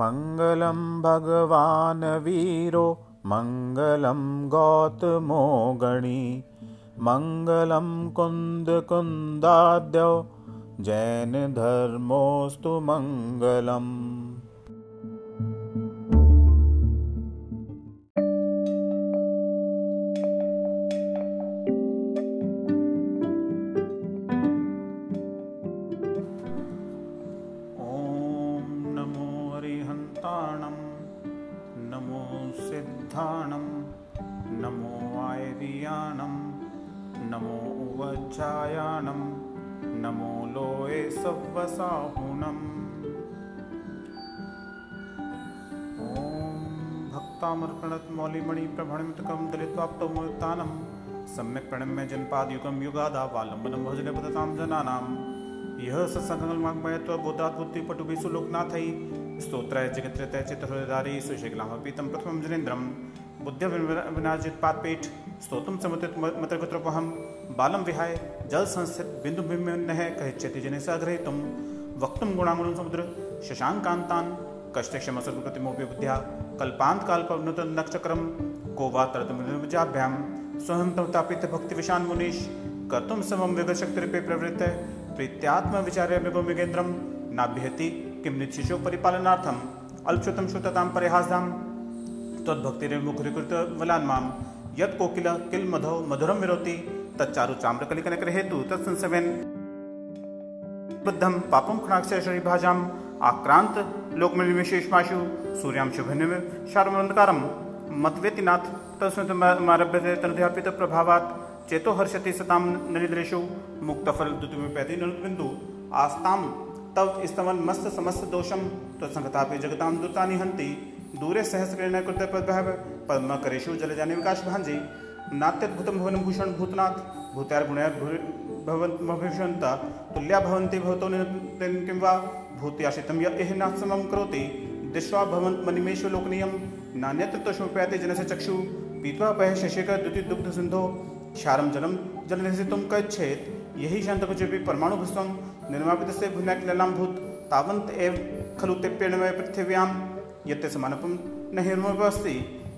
मङ्गलं भगवान् वीरो मङ्गलं गौतमो गणी मङ्गलं कुन्दकुन्दाद्यौ जैनधर्मोऽस्तु मङ्गलम् उवज्जायाणं नमो लोये सव्वसाहुणम् ॐ भक्तामर्पणत् मौलिमणिप्रभणमितकं दलित्वाप्तमुक्तानं सम्यक् प्रणम्य जनपादयुगं युगादावालम्बनं भजनपदतां जनानाम् यह सत्सङ्गल्माग्मयत्व बुद्धिपटुभिषु लोकनाथै स्तोत्राय जगत्रतय चित्रहृदारी प्रथमं जनेन्द्रं मतर्गोत्रोपहं बालं विहाय, जल संस्थित बिंदु बिम्बन्नः कहिच्यति जने सग्रहीतुं वक्तुं गुणागुणं समुद्र शशाङ्कान्तान् कष्टक्षमसर्वप्रतिमोऽपि बुद्ध्या कल्पान्तकाल्पवनुतनक्षक्रं को वा तरतुमिजाभ्यां स्वहं तापित भक्तिविशान् मुनीश कर्तुं समं विगतशक्तिरूपे प्रवृत्त प्रीत्यात्मविचार्यमिगो मृगेन्द्रं नाभ्यति किं निच्छिशो परिपालनार्थम् अल्पश्रुतं श्रुततां परिहासां त्वद्भक्तिर्मुखरीकृतवलान् माँ यत् कोकिल किल मधौ मधुरं विरोति तच्चारु चाम्रकलिकनकरहेतु तत्संसवेन् बुद्धं पापं क्षणाक्षरीभाजाम् आक्रान्त लोकमनिविशेषमाशु सूर्यां शुभनिव शारमन्धकारं मत्वेतिनाथ तस्मृतमारभ्यते तनुध्यापितप्रभावात् चेतो हर्षति सतां नरिद्रेषु मुक्तफल दुतुमिपैति नरुद्बिन्दु आस्तां तव स्तवन मस्त समस्त दोषम त्वत्संगतापि जगतां दुतानि हन्ति। दूरे सहस्रेण कृत पद्भव पद्मकरेषु जलजानि विकास भांजे। नात्यद्भुतं भुवन भूषण भूतनाथ। भूत्यार गुणयार भवन्ता तुल्या भवन्ति भवतो किं वा? भूत्याशितं य एह नात्समं करोति। दृष्ट्वा भवन्त मनिमेषु लोकनीयं नान्यत्र तोषमुपैते जनस्य चक्षु। पीत्वा पह शशिकर द्युति दुग्ध सिन्धो। क्षारम जलम जल निषितुम कच्छेत। यही शांत भी परमाणु भस्वम। निर्मापित से भुनक ललाम भूत तावंत एव खलु तेप्यणमय पृथिव्यां यत्ते समानपम नहिर्मवस्ति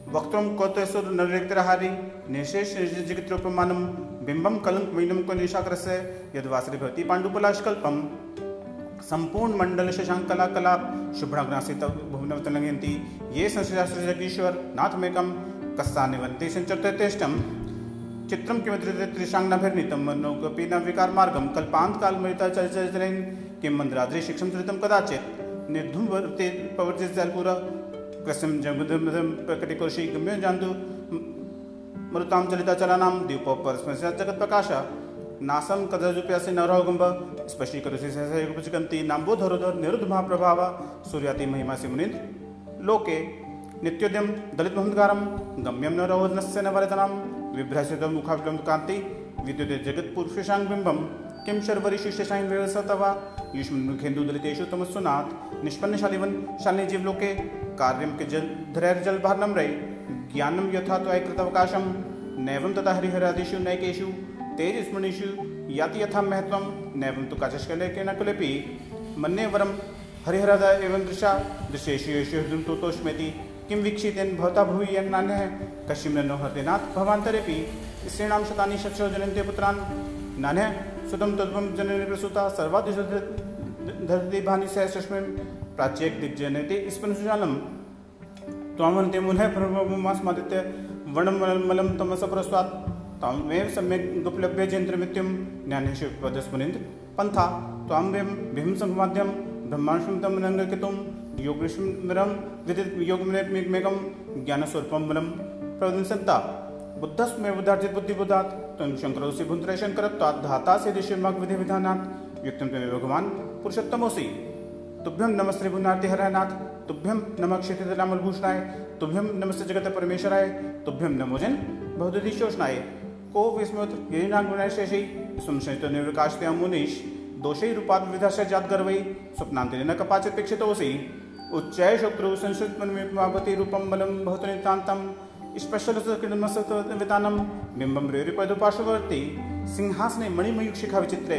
वक्त्रम कौतसुर नररिक्तरहारि, निशेष निर्जिगित्रोपमानं बिम्बम कलंक मीनम को निशाकरस्य यद्वासरे भवति पाण्डुपलाशकल्पम संपूर्ण मंडल शशांक कला कला शुभ्राग्नासित भुवनवतलंगयन्ति ये संस्कृशास्त्र जगीश्वर नाथमेकम कस्सा निवन्ति संचरतेष्टम चित्रम किमित्र त्रिशांगनाभिर्नीतं मनोगपि न विकारमार्गं कल्पान्तकालमयिता चलचरित्रेण किं मन्द्राद्रि शिक्षं चरितं कदाचित्। निर्धुम वर्ते पवर्ति जलपुर कृष्णं जगदं प्रकटिकोशी गम्य जान्तु मरुतां चलिताचलानां द्वीपोपरस्मस्य जगत्प्रकाश नासं कदजुप्यासि नरौगम्ब स्पष्टीकरोषि सहसयुगपचिकन्ति नाम्बोधरोधर निरुद्धमहाप्रभाव सूर्याति महिमासि मुनिन्द्र लोके नित्योद्यम दलित महंतकारम गम्यम न रोहनस्य न वरदनाम विभ्रसित मुखाभिलम कांति। विद्युत जगत पुरुषांग बिंबम किम शर्वरी शिष्यशाइन व्यवस्था युष्मेन्दु दलितेषु तमस्वनाथ निष्पन्नशालिवन शालिनी जीवलोके। कार्यम के जल धैर्य जल भार नम्रे ज्ञानम यथा तो कृतवकाशम नैवं तथा हरिहरादिषु तेज स्मरणीषु याति यथा महत्वम नैवं तो काचस्कले के न कुलेपि। मन्ये वरम हरिहरादा एवं दृशा। दृश्येषु येषु हृदं तोतोष्मेति किं वीक्षितेन भवता भूयि यन्नान्यः कश्चिं नो हृदिनाथ भवान्तरेऽपि। स्त्रीणां शतानि शक्षो जनन्ते पुत्रान्। नान्यः सुतं तद्वं जननी प्रसूता सर्वादिशु धरति भानि सहस्रश्मिं प्राच्येक दिग्जनयति स्पनुजालं त्वामन्ते मुनः प्रभवमास्मादित्य वर्णमलं तमसप्रस्वात् तामेव सम्यक् उपलभ्य जयन्त्रमित्यं ज्ञानेषु पदस्मुनिन्द्र। पन्था त्वां विं संमाध्यं ब्रह्मांडं तमनङ्गकितुं योगेश्वरम विदित योगमेकं ज्ञानस्वरूपं बलं प्रवदंसन्ता बुद्धस्मेव बुद्धार्जित बुद्धिबुद्धात् त्वं शङ्करोऽसि भुन्तरे शङ्करत्वात् धातासि दिश्यमग् विधिविधानात् युक्तं त्वमेव भगवान् पुरुषोत्तमोऽसि तुभ्यं नमस्ते पुनार्तिहरनाथ तुभ्यं नमः क्षितिरामलभूषणाय तुभ्यं नमस्ते जगत परमेश्वराय, तुभ्यं नमोजन बहुदिशोषणाय को विस्मृत येनागुणाय शेषै संशयित निर्विकाशते मुनीश, दोषै रूपात् स्वप्नान्तिरे न कपाचित् उच्चय शत्रु संस्कृतमन्वितमावति रूपं बलं, भवतु नितान्तं। स्पश्यलसकृतमसतवितानं बिम्बं रेरिपदुपार्श्ववर्ति सिंहासने मणिमयुक्षिखा विचित्रे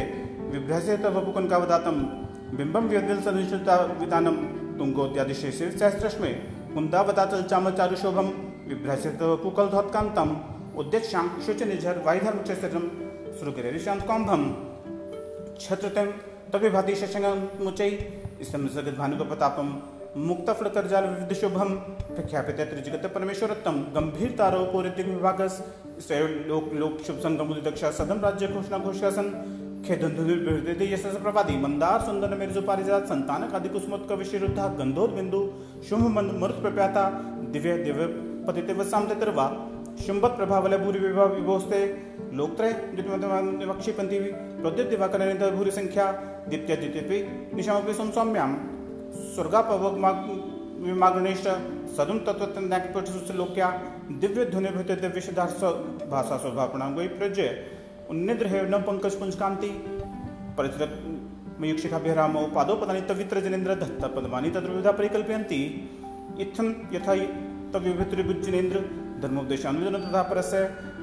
विभ्रसे तव पुकन्कावदातं बिम्बं व्यद्विलसनिश्चिता वितानं तुङ्गोत्यादि शेषे सहस्रश्मे कुन्दावताचल चामचारुशोभम विभ्रसित कुकलधोत्कान्तम उद्देश्यां शुचनिझर वायुधर्मचरित्रम श्रुगिरिशान्तकौम्भम छत्रतम तविभाति शशङ्गमुचै इसम जगत भानुकपतापम मुक्त फलकर जाल विविध शुभम प्रख्यापित त्रिजगत परमेश्वरत्तम गंभीर तारो पूरित विभागस लोक लोक शुभ संगम दक्षा सदन राज्य घोषणा घोषासन। प्रभादी मंदार सुंदर मिर्जु पारिजात संतान आदि कुसुमोत्क विशिरुद्धा बिंदु शुभ मरुत प्रप्याता दिव्य दिव्य पतिते वसाम तर्वा शुंभत प्रभावल भूरि विभव विभोस्ते लोकत्रय विवक्षिपन्ति प्रद्युत दिवाकर भूरि संख्या द्वितीय निशामपि संसौम्यां स्वर्गापवग्माग्निष्ट सदुम तत्वज्ञाकपटलोक्या दिव्य ध्वनि दिव्य सिद्धार्थ भाषा स्वभावणां वै प्रज्य। न पंकज पुंजकांति। परिचृत मयुक्षिकाभिरामो पादोपदानि तवित्र जनेन्द्र, दत्त पदमानि तद्विधा परिकल्पयन्ति। इत्थं यथा तविभित्रिभुज्जिनेन्द्र धर्मोपदेशानुजन तथा परस्य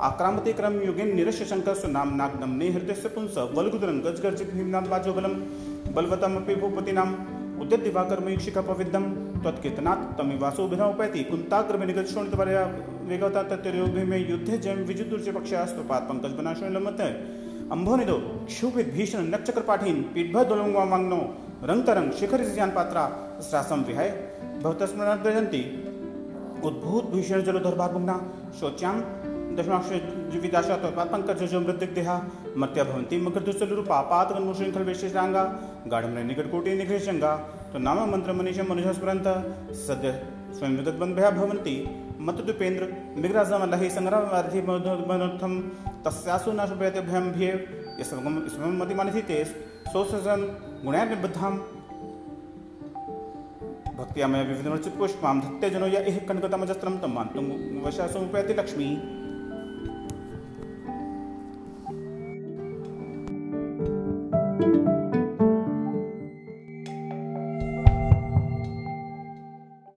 आक्रामते क्रम युगेन निरस्य शंकर सुनाम नागनम ने हृदय से पुंस वलगुदरं गजगर्जित भीमनाथ बाजोगलम बलवतम अपि भूपतिनाम उद्यत दिवाकर मयुक्षिका पविद्यम त्वत्कीर्तनात् तमिवासोभिनवपैति कुंताग्र निगत शोणित वर्या वेगवता में युद्धे अंभोनिदो क्षुभित भीषण विहाय उद्भूत भीषण जलोधर भागुना शोच्याम दशमाक्ष जीविताशा तत्पात पंकज जो मृदिक देहा मर्त्या भवंती मकर गाढ़म निकट कोटि तो नाम मंत्र मनीषम मनुष्य सद्य स्वयं बंद भया भवंती, मत दुपेन्द्र मिग्राजम लहि संग्राम वार्धि मनोर्थम तस्यासु न भ्ये ते गुणया निबद्धाम मैं विविध पुष्पां धत्ते जनो या इह कनकतमजस्त्रं तं मान्तुं वशासुमुपैति लक्ष्मी।